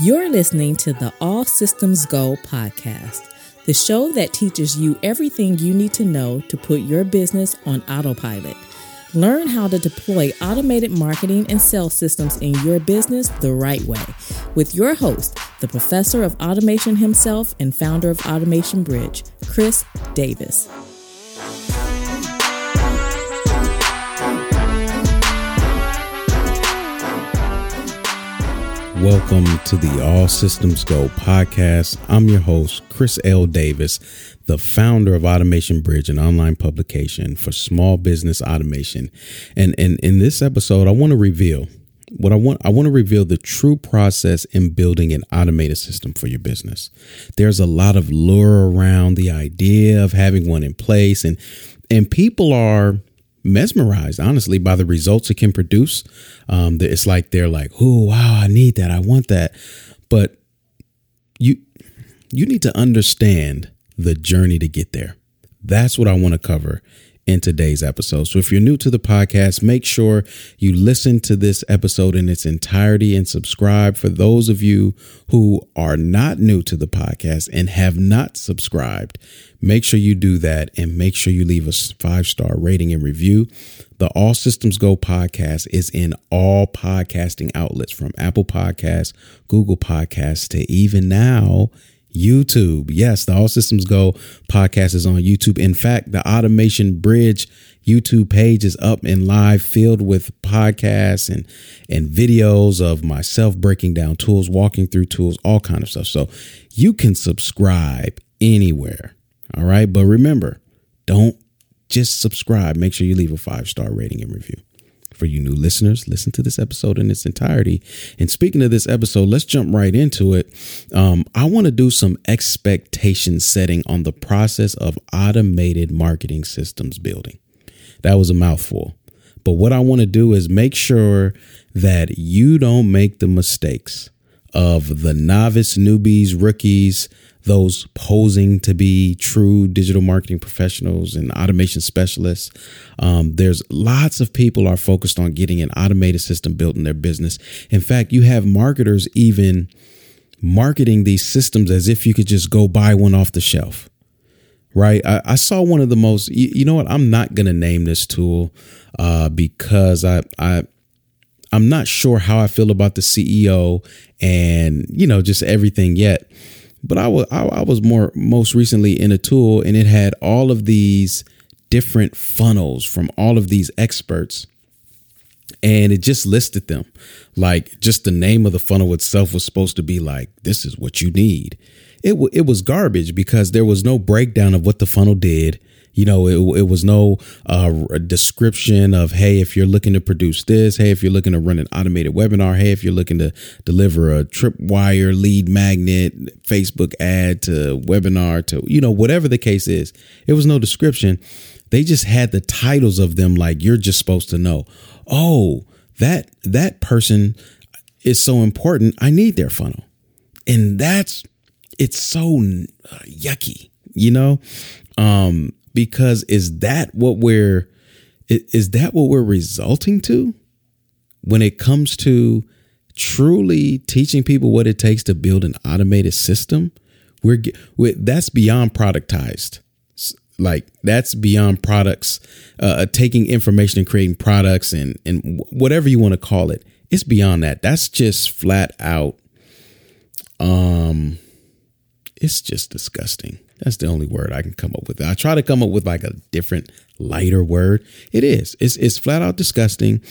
You're listening to the All Systems Go podcast, the show that teaches you everything you need to know to put your business on autopilot. Learn how to deploy automated marketing and sales systems in your business the right way with your host, the professor of automation himself and founder of Automation Bridge, Chris Davis. Welcome to the All Systems Go podcast. I'm your host, Chris L. Davis, the founder of Automation Bridge, an online publication for small business automation. And, and in this episode, I want to reveal what I want. I want to reveal the true process in building an automated system for your business. There's a lot of lure around the idea of having one in place, and and people are mesmerized, honestly, by the results it can produce. Um, it's like they're like, "Oh, wow, I need that. I want that." But you you need to understand the journey to get there. That's what I want to cover in today's episode. So if you're new to the podcast, make sure you listen to this episode in its entirety and subscribe. For those of you who are not new to the podcast and have not subscribed, make sure you do that and make sure you leave a five star rating and review. The All Systems Go podcast is in all podcasting outlets from Apple Podcasts, Google Podcasts to even now YouTube. Yes, the All Systems Go podcast is on YouTube. In fact, the Automation Bridge YouTube page is up and live, filled with podcasts and and videos of myself breaking down tools, walking through tools, all kind of stuff. So you can subscribe anywhere. All right, but remember, don't just subscribe. Make sure you leave a five star rating and review for you new listeners, listen to this episode in its entirety. And speaking of this episode, let's jump right into it. Um, I want to do some expectation setting on the process of automated marketing systems building. That was a mouthful. But what I want to do is make sure that you don't make the mistakes of the novice, newbies, rookies, those posing to be true digital marketing professionals and automation specialists. Um, there's lots of people are focused on getting an automated system built in their business. In fact, you have marketers even marketing these systems as if you could just go buy one off the shelf. Right. I, I saw one of the most, you, you know what? I'm not to name this tool uh, because I, I, I'm not sure how I feel about the CEO and, you know, just everything yet. But I was I, I was more most recently in a tool and it had all of these different funnels from all of these experts and it just listed them. Like just the name of the funnel itself was supposed to be like this is what you need. It, w- it was garbage because there was no breakdown of what the funnel did you know, it, it was no uh, description of, hey, if you're looking to produce this, hey, if you're looking to run an automated webinar, hey, if you're looking to deliver a tripwire lead magnet, Facebook ad to webinar to, you know, whatever the case is, it was no description. They just had the titles of them like you're just supposed to know. Oh, that that person is so important. I need their funnel. And that's it's so uh, yucky, you know? Um because is that what we're is that what we're resulting to when it comes to truly teaching people what it takes to build an automated system? We're, we're that's beyond productized. Like that's beyond products uh, taking information and creating products and and whatever you want to call it. It's beyond that. That's just flat out um it's just disgusting that's the only word I can come up with. I try to come up with like a different, lighter word. It is. It's it's flat out disgusting,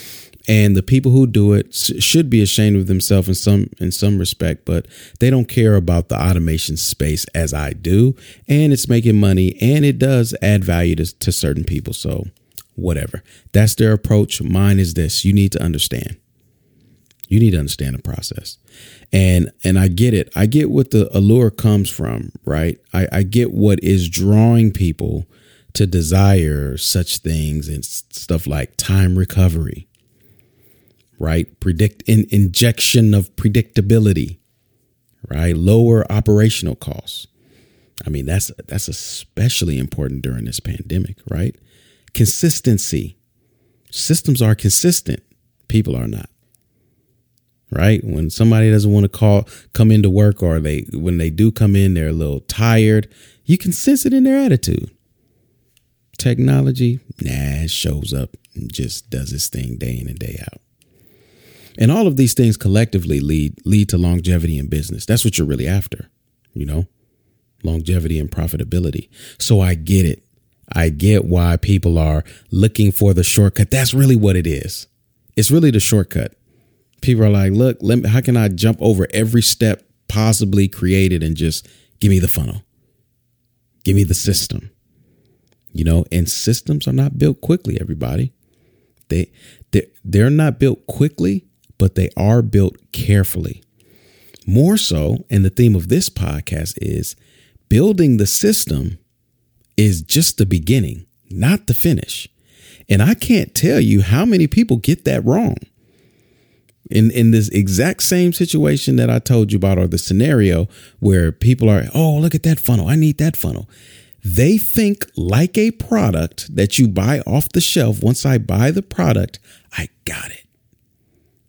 and the people who do it should be ashamed of themselves in some in some respect. But they don't care about the automation space as I do, and it's making money, and it does add value to, to certain people. So whatever. That's their approach. Mine is this: you need to understand. You need to understand the process and and I get it. I get what the allure comes from, right? I, I get what is drawing people to desire such things and stuff like time recovery, right? Predict in, injection of predictability, right? Lower operational costs. I mean, that's that's especially important during this pandemic, right? Consistency. Systems are consistent. People are not right? When somebody doesn't want to call, come into work, or they, when they do come in, they're a little tired. You can sense it in their attitude. Technology, nah, it shows up and just does its thing day in and day out. And all of these things collectively lead lead to longevity in business. That's what you're really after, you know? Longevity and profitability. So I get it. I get why people are looking for the shortcut. That's really what it is. It's really the shortcut. People are like, look, let me, how can I jump over every step possibly created and just give me the funnel? Give me the system. You know, and systems are not built quickly, everybody. They they they're not built quickly, but they are built carefully. More so, and the theme of this podcast is building the system is just the beginning, not the finish. And I can't tell you how many people get that wrong. In in this exact same situation that I told you about, or the scenario where people are, oh, look at that funnel. I need that funnel. They think like a product that you buy off the shelf. Once I buy the product, I got it.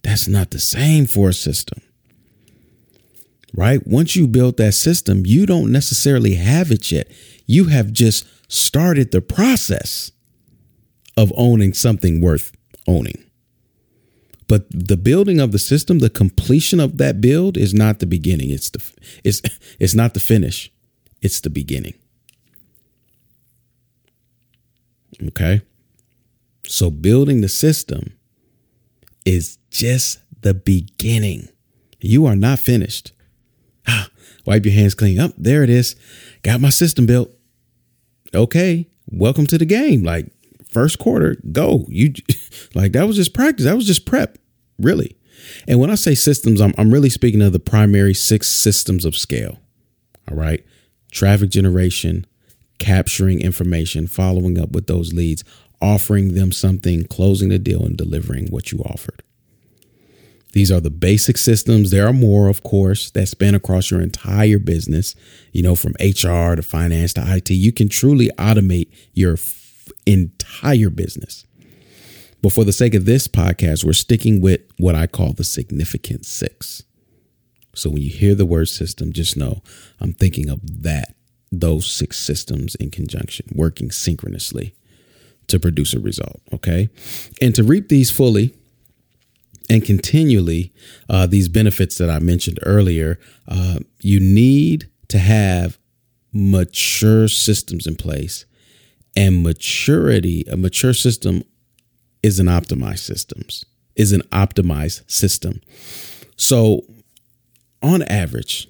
That's not the same for a system. Right? Once you build that system, you don't necessarily have it yet. You have just started the process of owning something worth owning. But the building of the system, the completion of that build is not the beginning. It's the it's it's not the finish. It's the beginning. Okay? So building the system is just the beginning. You are not finished. Ah, wipe your hands clean. Up there it is. Got my system built. Okay, welcome to the game. Like first quarter, go. You like that was just practice. That was just prep, really. And when I say systems, I'm, I'm really speaking of the primary six systems of scale. All right, traffic generation, capturing information, following up with those leads, offering them something, closing the deal, and delivering what you offered. These are the basic systems. There are more, of course, that span across your entire business, you know, from HR to finance to IT. You can truly automate your entire business. But for the sake of this podcast, we're sticking with what I call the significant six. So when you hear the word system, just know I'm thinking of that, those six systems in conjunction, working synchronously to produce a result. Okay. And to reap these fully and continually, uh, these benefits that I mentioned earlier, uh, you need to have mature systems in place. And maturity, a mature system is an optimized systems, is an optimized system. So on average,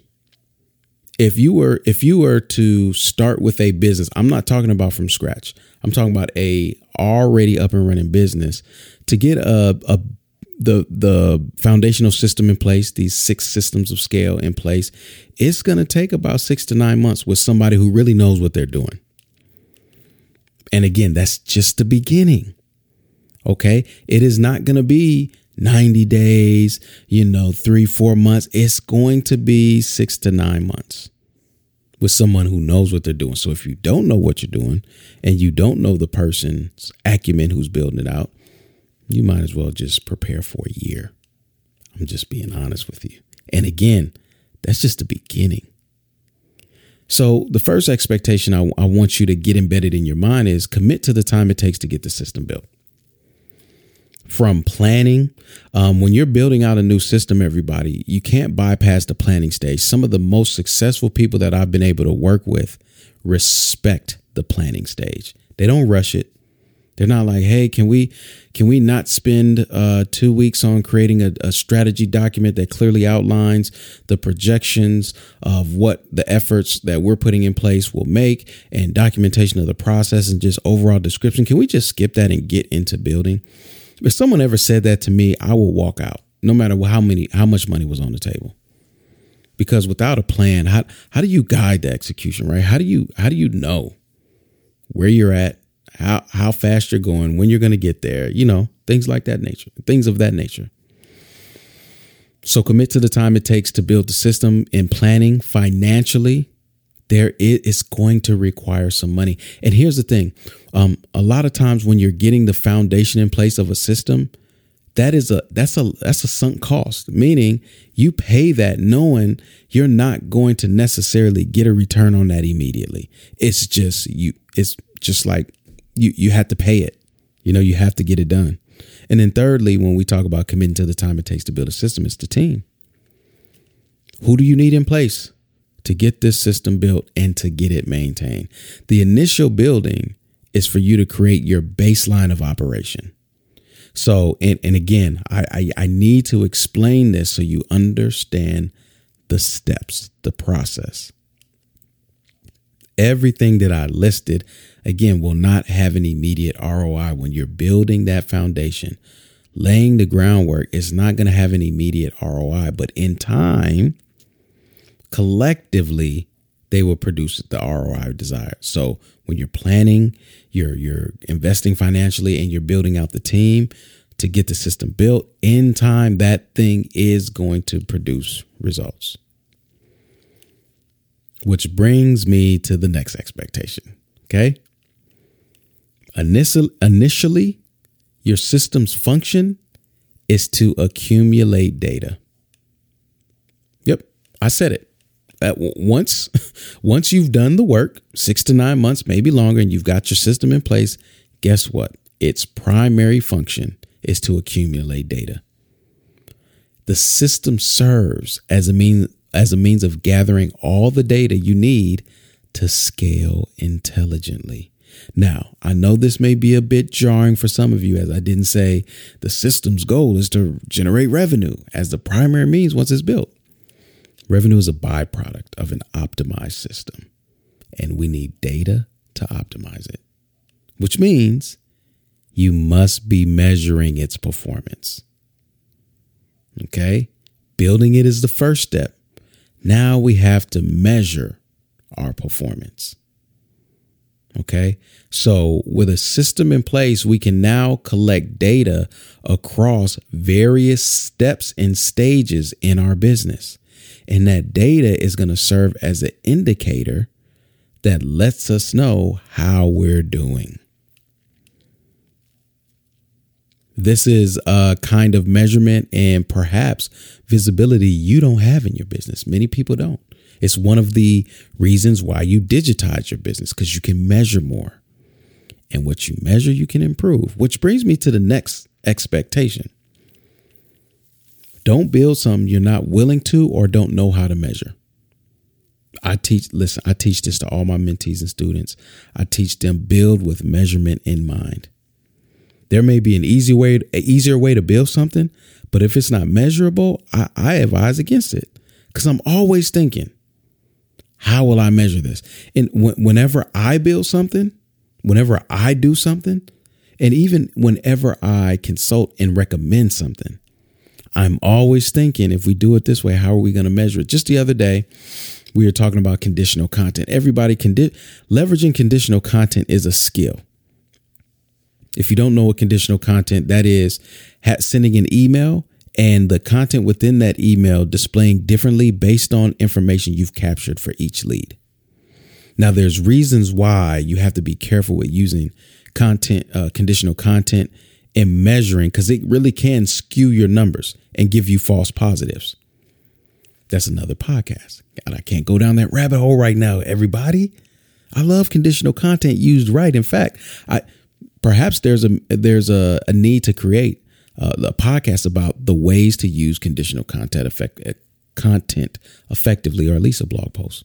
if you were if you were to start with a business i'm not talking about from scratch i'm talking about a already up and running business to get a, a the the foundational system in place these six systems of scale in place it's going to take about 6 to 9 months with somebody who really knows what they're doing and again that's just the beginning okay it is not going to be 90 days, you know, three, four months. It's going to be six to nine months with someone who knows what they're doing. So if you don't know what you're doing and you don't know the person's acumen who's building it out, you might as well just prepare for a year. I'm just being honest with you. And again, that's just the beginning. So, the first expectation I, I, want you to get embedded in your mind is commit to the time it takes to get the system built from planning. Um, when you're building out a new system, everybody, you can't bypass the planning stage. Some of the most successful people that I've been able to work with respect the planning stage. They don't rush it. They're not like, hey, can we can we not spend uh, two weeks on creating a, a strategy document that clearly outlines the projections of what the efforts that we're putting in place will make and documentation of the process and just overall description? Can we just skip that and get into building? If someone ever said that to me, I will walk out, no matter how many how much money was on the table. Because without a plan, how how do you guide the execution, right? How do you how do you know where you're at, how how fast you're going, when you're going to get there, you know, things like that nature, things of that nature. So commit to the time it takes to build the system in planning financially there is going to require some money. And here's the thing um, a lot of times when you're getting the foundation in place of a system, that is a that's a that's a sunk cost meaning you pay that knowing you're not going to necessarily get a return on that immediately it's just you it's just like you you have to pay it. You know you have to get it done. And then thirdly when we talk about committing to the time it takes to build a system it's the team. Who do you need in place to get this system built and to get it maintained? The initial building is for you to create your baseline of operation. So, and, and again, I, I, I need to explain this so you understand the steps, the process. Everything that I listed, again, will not have an immediate ROI when you're building that foundation. Laying the groundwork is not going to have an immediate ROI, but in time, collectively, they will produce the ROI desired. So when you're planning, you're you're investing financially and you're building out the team to get the system built in time, that thing is going to produce results. Which brings me to the next expectation. Okay. Initial, initially, your system's function is to accumulate data. Yep, I said it at once once you've done the work, 6 to 9 months, maybe longer and you've got your system in place, guess what? Its primary function is to accumulate data. The system serves as a means as a means of gathering all the data you need to scale intelligently. Now, I know this may be a bit jarring for some of you, as I didn't say the system's goal is to generate revenue as the primary means once it's built. Revenue is a byproduct of an optimized system, and we need data to optimize it, which means you must be measuring its performance. Okay? Building it is the first step. Now we have to measure our performance. Okay. So, with a system in place, we can now collect data across various steps and stages in our business. And that data is going to serve as an indicator that lets us know how we're doing. This is a kind of measurement and perhaps visibility you don't have in your business. Many people don't. It's one of the reasons why you digitize your business because you can measure more. And what you measure, you can improve, which brings me to the next expectation. Don't build something you're not willing to or don't know how to measure. I teach, listen, I teach this to all my mentees and students. I teach them build with measurement in mind. There may be an easy way, an easier way to build something, but if it's not measurable, I, I advise against it because I'm always thinking, how will I measure this? And whenever I build something, whenever I do something, and even whenever I consult and recommend something, I'm always thinking if we do it this way, how are we going to measure it? Just the other day, we were talking about conditional content. Everybody can di- leveraging conditional content is a skill. If you don't know what conditional content that is, sending an email and the content within that email displaying differently based on information you've captured for each lead. Now, there's reasons why you have to be careful with using content, uh, conditional content and measuring because it really can skew your numbers and give you false positives. That's another podcast. God, I can't go down that rabbit hole right now, everybody. I love conditional content used right. In fact, I perhaps there's a there's a, a need to create uh, a podcast about the ways to use conditional content effect, content effectively, or at least a blog post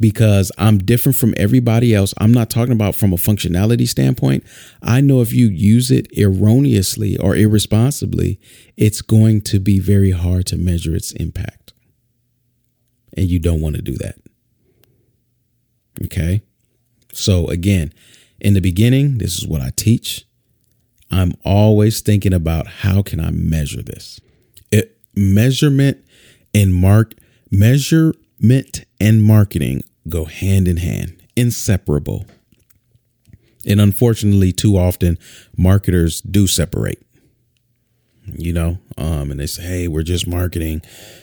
because I'm different from everybody else. I'm not talking about from a functionality standpoint. I know if you use it erroneously or irresponsibly, it's going to be very hard to measure its impact. And you don't want to do that. Okay. So, again, in the beginning, this is what I teach. I'm always thinking about how can I measure this? It, measurement and mark measurement and marketing go hand in hand, inseparable. And unfortunately, too often marketers do separate. You know, um, and they say, "Hey, we're just marketing.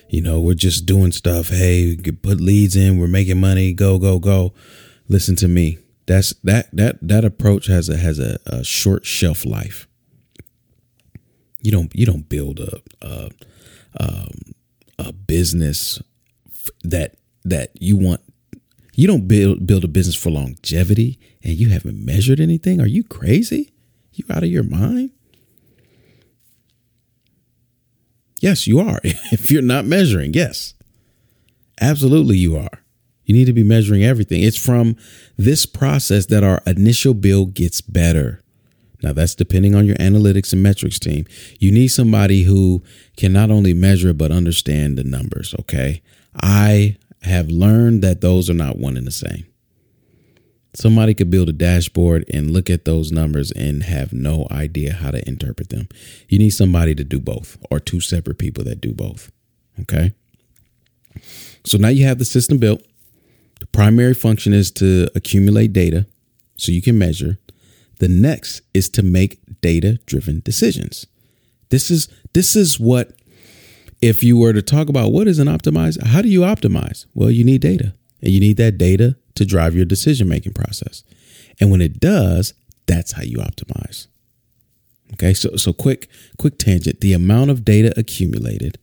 You know, we're just doing stuff. Hey, put leads in. We're making money. Go, go, go." Listen to me. That's that that that approach has a has a, a short shelf life. You don't you don't build a a, um, a business that that you want. You don't build build a business for longevity and you haven't measured anything. Are you crazy? You out of your mind? Yes, you are. if you're not measuring, yes. Absolutely you are. You need to be measuring everything. It's from this process that our initial build gets better. Now, that's depending on your analytics and metrics team. You need somebody who can not only measure, but understand the numbers. Okay. I have learned that those are not one and the same. Somebody could build a dashboard and look at those numbers and have no idea how to interpret them. You need somebody to do both or two separate people that do both. Okay. So now you have the system built. Primary function is to accumulate data so you can measure. The next is to make data driven decisions. This is this is what if you were to talk about what is an optimize, how do you optimize? Well, you need data. And you need that data to drive your decision making process. And when it does, that's how you optimize. Okay, so so quick quick tangent. The amount of data accumulated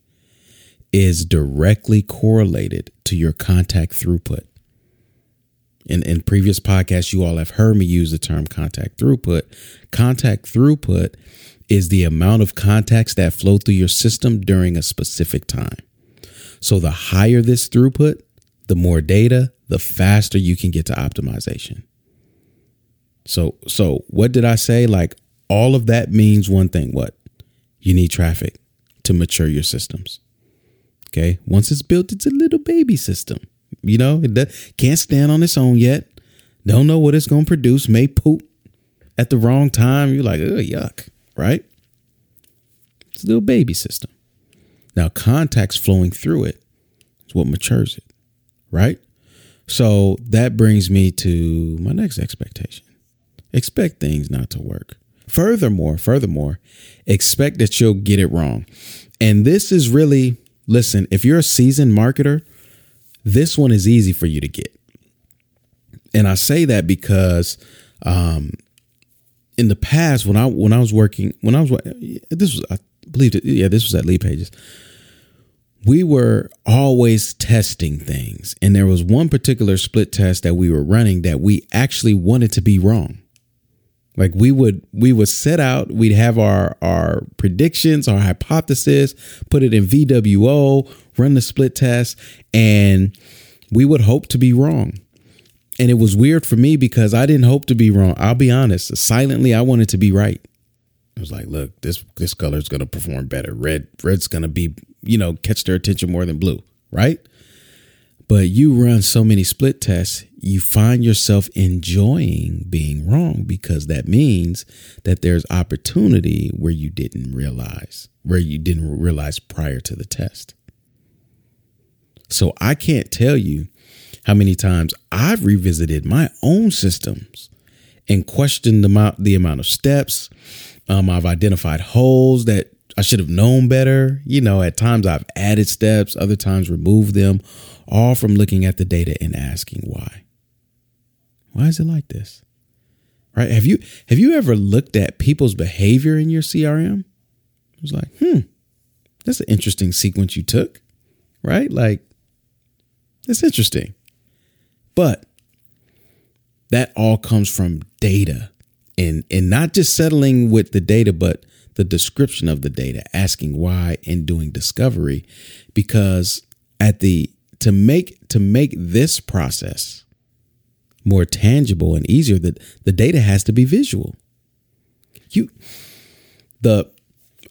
is directly correlated to your contact throughput. In, in previous podcasts, you all have heard me use the term contact throughput. Contact throughput is the amount of contacts that flow through your system during a specific time. So the higher this throughput, the more data, the faster you can get to optimization. So so what did I say? Like all of that means one thing, what? You need traffic to mature your systems. Okay? Once it's built, it's a little baby system. You know, it can't stand on its own yet. Don't know what it's going to produce. May poop at the wrong time. You're like, oh, yuck, right? It's a little baby system. Now, contacts flowing through it is what matures it, right? So that brings me to my next expectation. Expect things not to work. Furthermore, furthermore, expect that you'll get it wrong. And this is really, listen, if you're a seasoned marketer, this one is easy for you to get. And I say that because um, in the past, when I when I was working, when I was this was I believe it, yeah, this was at Leadpages. We were always testing things, and there was one particular split test that we were running that we actually wanted to be wrong. Like we would we would set out, we'd have our our predictions, our hypothesis, put it in VWO, run the split test, and we would hope to be wrong. And it was weird for me because I didn't hope to be wrong. I'll be honest. Silently, I wanted to be right. I was like, look, this this color is gonna perform better. Red, red's gonna be, you know, catch their attention more than blue, right? But you run so many split tests, you find yourself enjoying being wrong because that means that there's opportunity where you didn't realize, where you didn't realize prior to the test. So I can't tell you how many times I've revisited my own systems and questioned the amount, the amount of steps. Um, I've identified holes that I should have known better. You know, at times I've added steps, other times removed them, all from looking at the data and asking why. Why is it like this? Right? Have you have you ever looked at people's behavior in your CRM? It was like, hmm, that's an interesting sequence you took. Right? Like, that's interesting. But that all comes from data and and not just settling with the data, but the description of the data, asking why and doing discovery because at the to make to make this process more tangible and easier that the data has to be visual. You the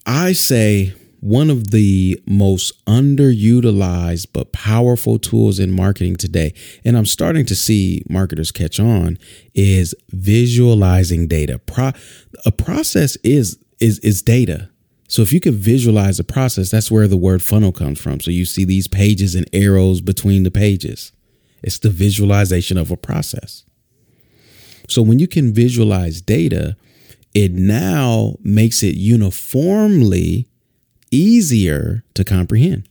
I say one of the most underutilized but powerful tools in marketing today, and I'm starting to see marketers catch on, is visualizing data. Pro- a process is is is data. So if you can visualize the process, that's where the word funnel comes from. So you see these pages and arrows between the pages. It's the visualization of a process. So when you can visualize data, it now makes it uniformly easier to comprehend.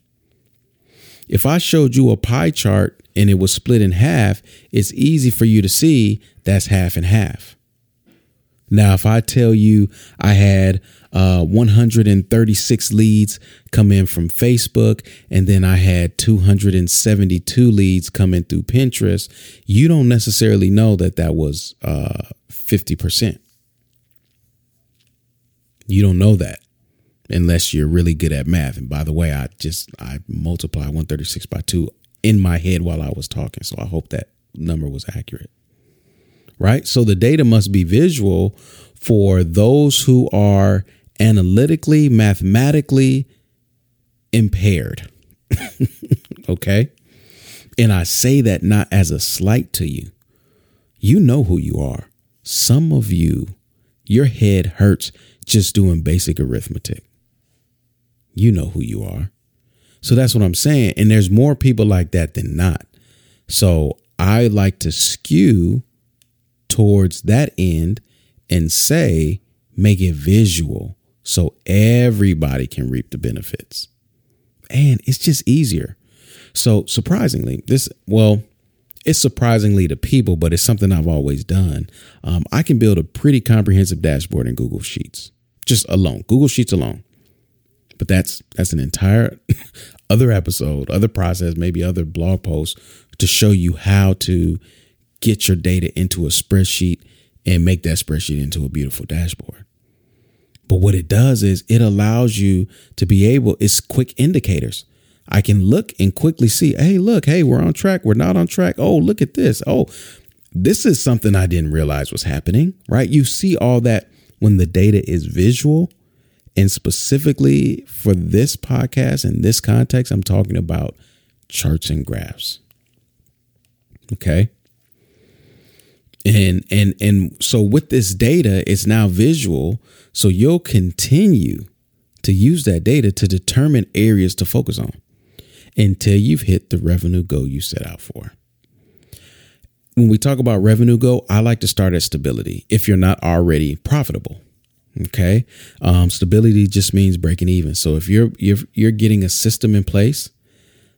If I showed you a pie chart and it was split in half, it's easy for you to see that's half and half. Now, if I tell you I had uh, 136 leads come in from Facebook, and then I had 272 leads come in through Pinterest, you don't necessarily know that that was uh, 50%. You don't know that unless you're really good at math. And by the way, I just I multiply 136 by 2 in my head while I was talking. So I hope that number was accurate. Right? So the data must be visual for those who are analytically, mathematically impaired. okay? And I say that not as a slight to you. You know who you are. Some of you, your head hurts just doing basic arithmetic. You know who you are. So that's what I'm saying. And there's more people like that than not. So I like to skew towards that end and say, make it visual so everybody can reap the benefits. And it's just easier. So surprisingly, this, well, it's surprisingly to people, but it's something I've always done. Um, I can build a pretty comprehensive dashboard in Google Sheets, just alone, Google Sheets alone. But that's that's an entire other episode, other process, maybe other blog posts to show you how to get your data into a spreadsheet and make that spreadsheet into a beautiful dashboard. But what it does is it allows you to be able, it's quick indicators. I can look and quickly see, hey, look, hey, we're on track. We're not on track. Oh, look at this. Oh, this is something I didn't realize was happening, right? You see all that when the data is visual. And specifically for this podcast in this context, I'm talking about charts and graphs. Okay. And and and so with this data, it's now visual. So you'll continue to use that data to determine areas to focus on until you've hit the revenue goal you set out for. When we talk about revenue goal, I like to start at stability if you're not already profitable. Okay. Um, stability just means breaking even. So if you're you're you're getting a system in place,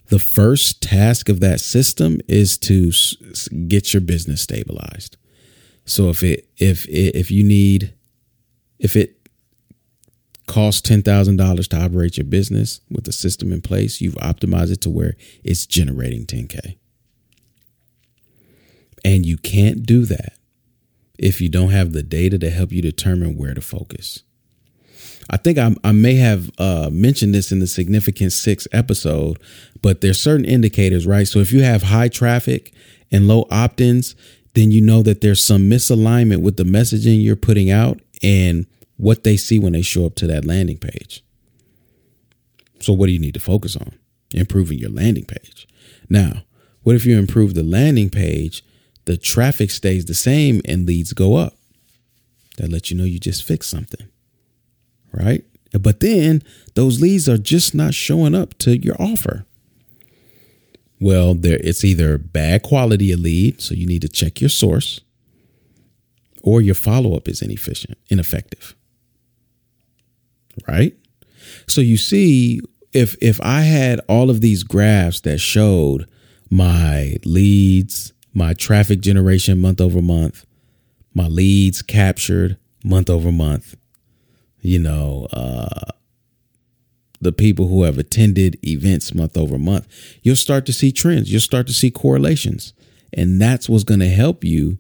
the first task of that system is to get your business stabilized. So if it if it, if you need if it costs ten thousand dollars to operate your business with the system in place, you've optimized it to where it's generating ten k. And you can't do that if you don't have the data to help you determine where to focus. I think I, I may have uh, mentioned this in the Significant Six episode, but there's certain indicators, right? So if you have high traffic and low opt ins, then you know that there's some misalignment with the messaging you're putting out and what they see when they show up to that landing page. So, what do you need to focus on? Improving your landing page. Now, what if you improve the landing page the traffic stays the same and leads go up. That lets you know you just fixed something. But then those leads are just not showing up to your offer. Well, there it's either bad quality of lead, so you need to check your source, or your follow-up is inefficient, ineffective. Right? So you see, if if I had all of these graphs that showed my leads, my traffic generation month over month, my leads captured month over month, you know, uh, the people who have attended events month over month, you'll start to see trends. You'll start to see correlations. And that's what's going to help you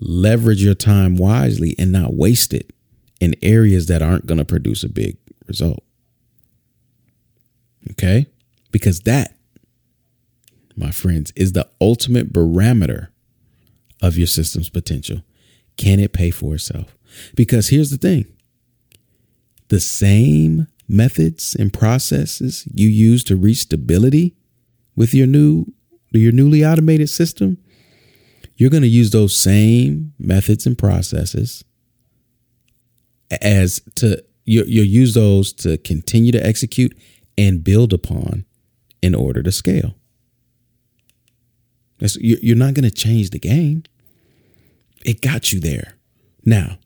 leverage your time wisely and not waste it in areas that aren't going to produce a big result. Okay? Because that my friends, is the ultimate barometer of your system's potential. Can it pay for itself? Because here's the thing the same methods and processes you use to reach stability with your new your newly automated system you're going to use those same methods and processes as to you, you'll use those to continue to execute and build upon in order to scale you're not going to change the game. It got you there. Now,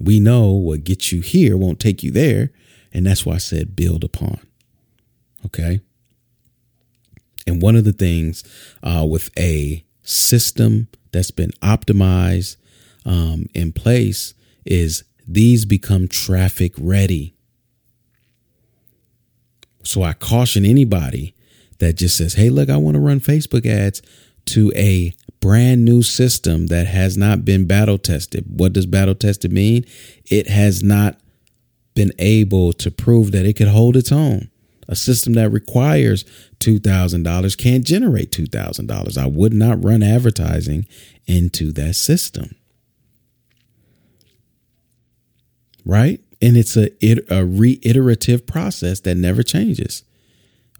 we know what gets you here won't take you there. And that's why I said build upon. Okay. And one of the things uh, with a system that's been optimized um, in place is these become traffic ready. So I caution anybody that just says, hey, look, I want to run Facebook ads to a brand new system that has not been battle tested. What does battle tested mean? It has not been able to prove that it could hold its own. A system that requires $2,000 can't generate $2,000. I would not run advertising into that system. Right? And it's a, a reiterative process that never changes.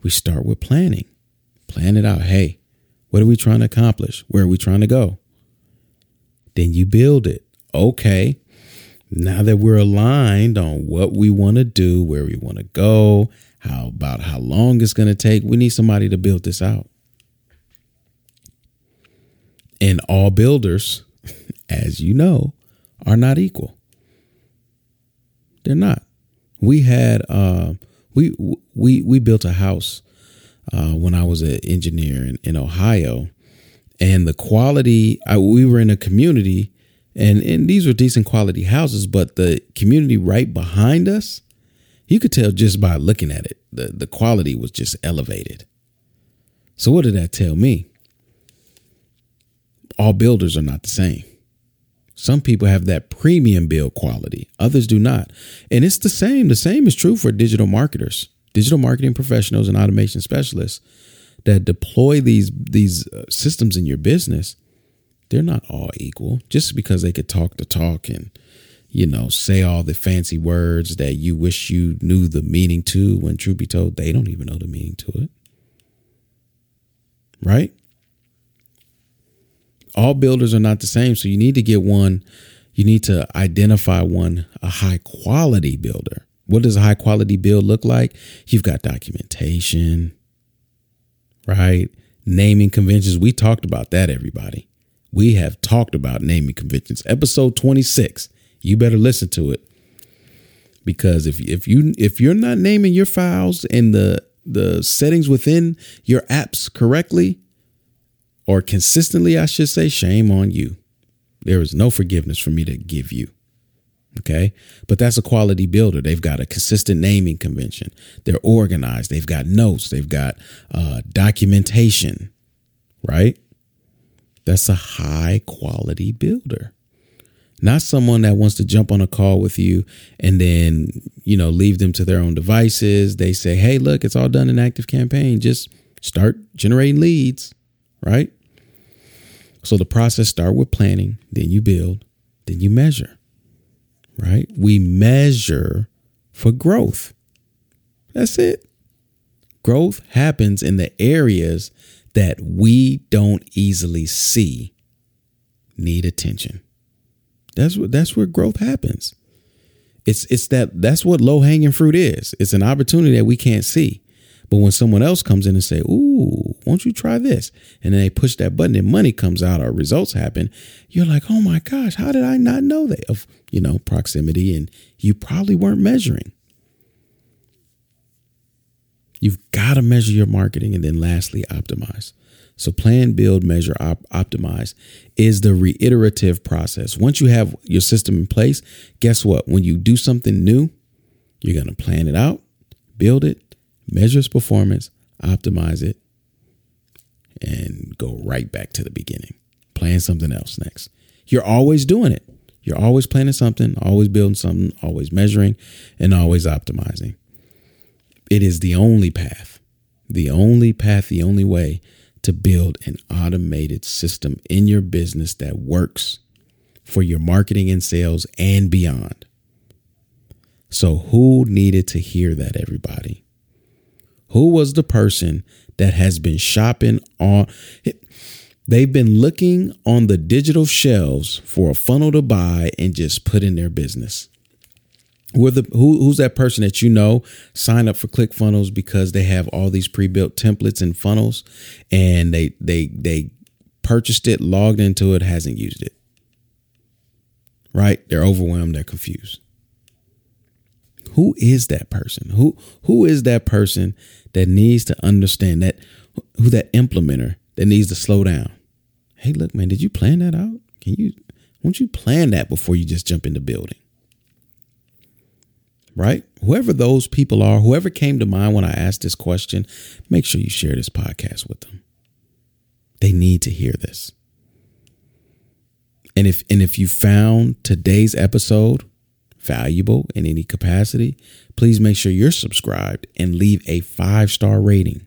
We start with planning. Plan it out. Hey, what are we trying to accomplish? Where are we trying to go? Then you build it. Okay. Now that we're aligned on what we want to do, where we want to go, how about how long it's going to take, we need somebody to build this out. And all builders, as you know, are not equal. They're not. We had uh, we we we built a house uh, when I was an engineer in, in Ohio, and the quality. I, we were in a community, and and these were decent quality houses, but the community right behind us, you could tell just by looking at it, the the quality was just elevated. So what did that tell me? All builders are not the same. Some people have that premium build quality, others do not. And it's the same. The same is true for digital marketers, digital marketing professionals and automation specialists that deploy these these uh, systems in your business. They're not all equal just because they could talk the talk and you know say all the fancy words that you wish you knew the meaning to when truth be told they don't even know the meaning to it. Right? all builders are not the same. So you need to get one, you need to identify one, a high quality builder. What does a high quality build look like? You've got documentation, right? Naming conventions. We talked about that, everybody. We have talked about naming conventions. Episode 26. You better listen to it. Because if if you if you're not naming your files and the the settings within your apps correctly, or consistently, I should say, shame on you. There is no forgiveness for me to give you. Okay. But that's a quality builder. They've got a consistent naming convention. They're organized. They've got notes. They've got uh, documentation, right? That's a high quality builder. Not someone that wants to jump on a call with you and then, you know, leave them to their own devices. They say, hey, look, it's all done in ActiveCampaign. Just start generating leads, right? So the process start with planning, then you build, then you measure. Right? We measure for growth. That's it. Growth happens in the areas that we don't easily see need attention. That's what that's where growth happens. It's it's that that's what low hanging fruit is. It's an opportunity that we can't see. But when someone else comes in and say, "Ooh, won't you try this?" and then they push that button and money comes out or results happen, you're like, "Oh my gosh, how did I not know that?" Of you know proximity, and you probably weren't measuring. You've got to measure your marketing, and then lastly, optimize. So, plan, build, measure, op- optimize is the reiterative process. Once you have your system in place, guess what? When you do something new, you're going to plan it out, build it, measure its performance, optimize it, and go right back to the beginning. Plan something else next. You're always doing it. You're always planning something, always building something, always measuring, and always optimizing. It is the only path, the only path, the only way to build an automated system in your business that works for your marketing and sales and beyond. So, who needed to hear that, everybody? Who was the person that has been shopping on? They've been looking on the digital shelves for a funnel to buy and just put in their business. The, who, who's that person that you know sign up for ClickFunnels because they have all these pre-built templates and funnels, and they they they purchased it, logged into it, hasn't used it. Right? They're overwhelmed. They're confused. Who is that person? Who who is that person that needs to understand that who that implementer that needs to slow down? Hey, look, man, did you plan that out? Can you Won't you plan that before you just jump into building? Right? Whoever those people are, whoever came to mind when I asked this question, make sure you share this podcast with them. They need to hear this. And if and if you found today's episode valuable in any capacity, please make sure you're subscribed and leave a five-star rating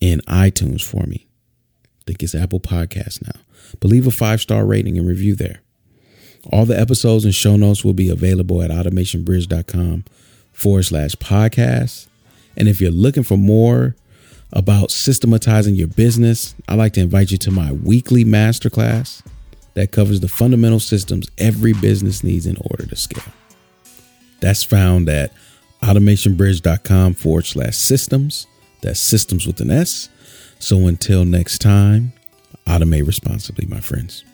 in iTunes for me. I think it's Apple Podcasts now. But leave a five-star rating and review there. All the episodes and show notes will be available at automationbridge.com forward slash podcast. And if you're looking for more about systematizing your business, I'd like to invite you to my weekly masterclass that covers the fundamental systems every business needs in order to scale. That's found at automationbridge.com forward slash systems. That's systems with an S. So until next time, automate responsibly, my friends.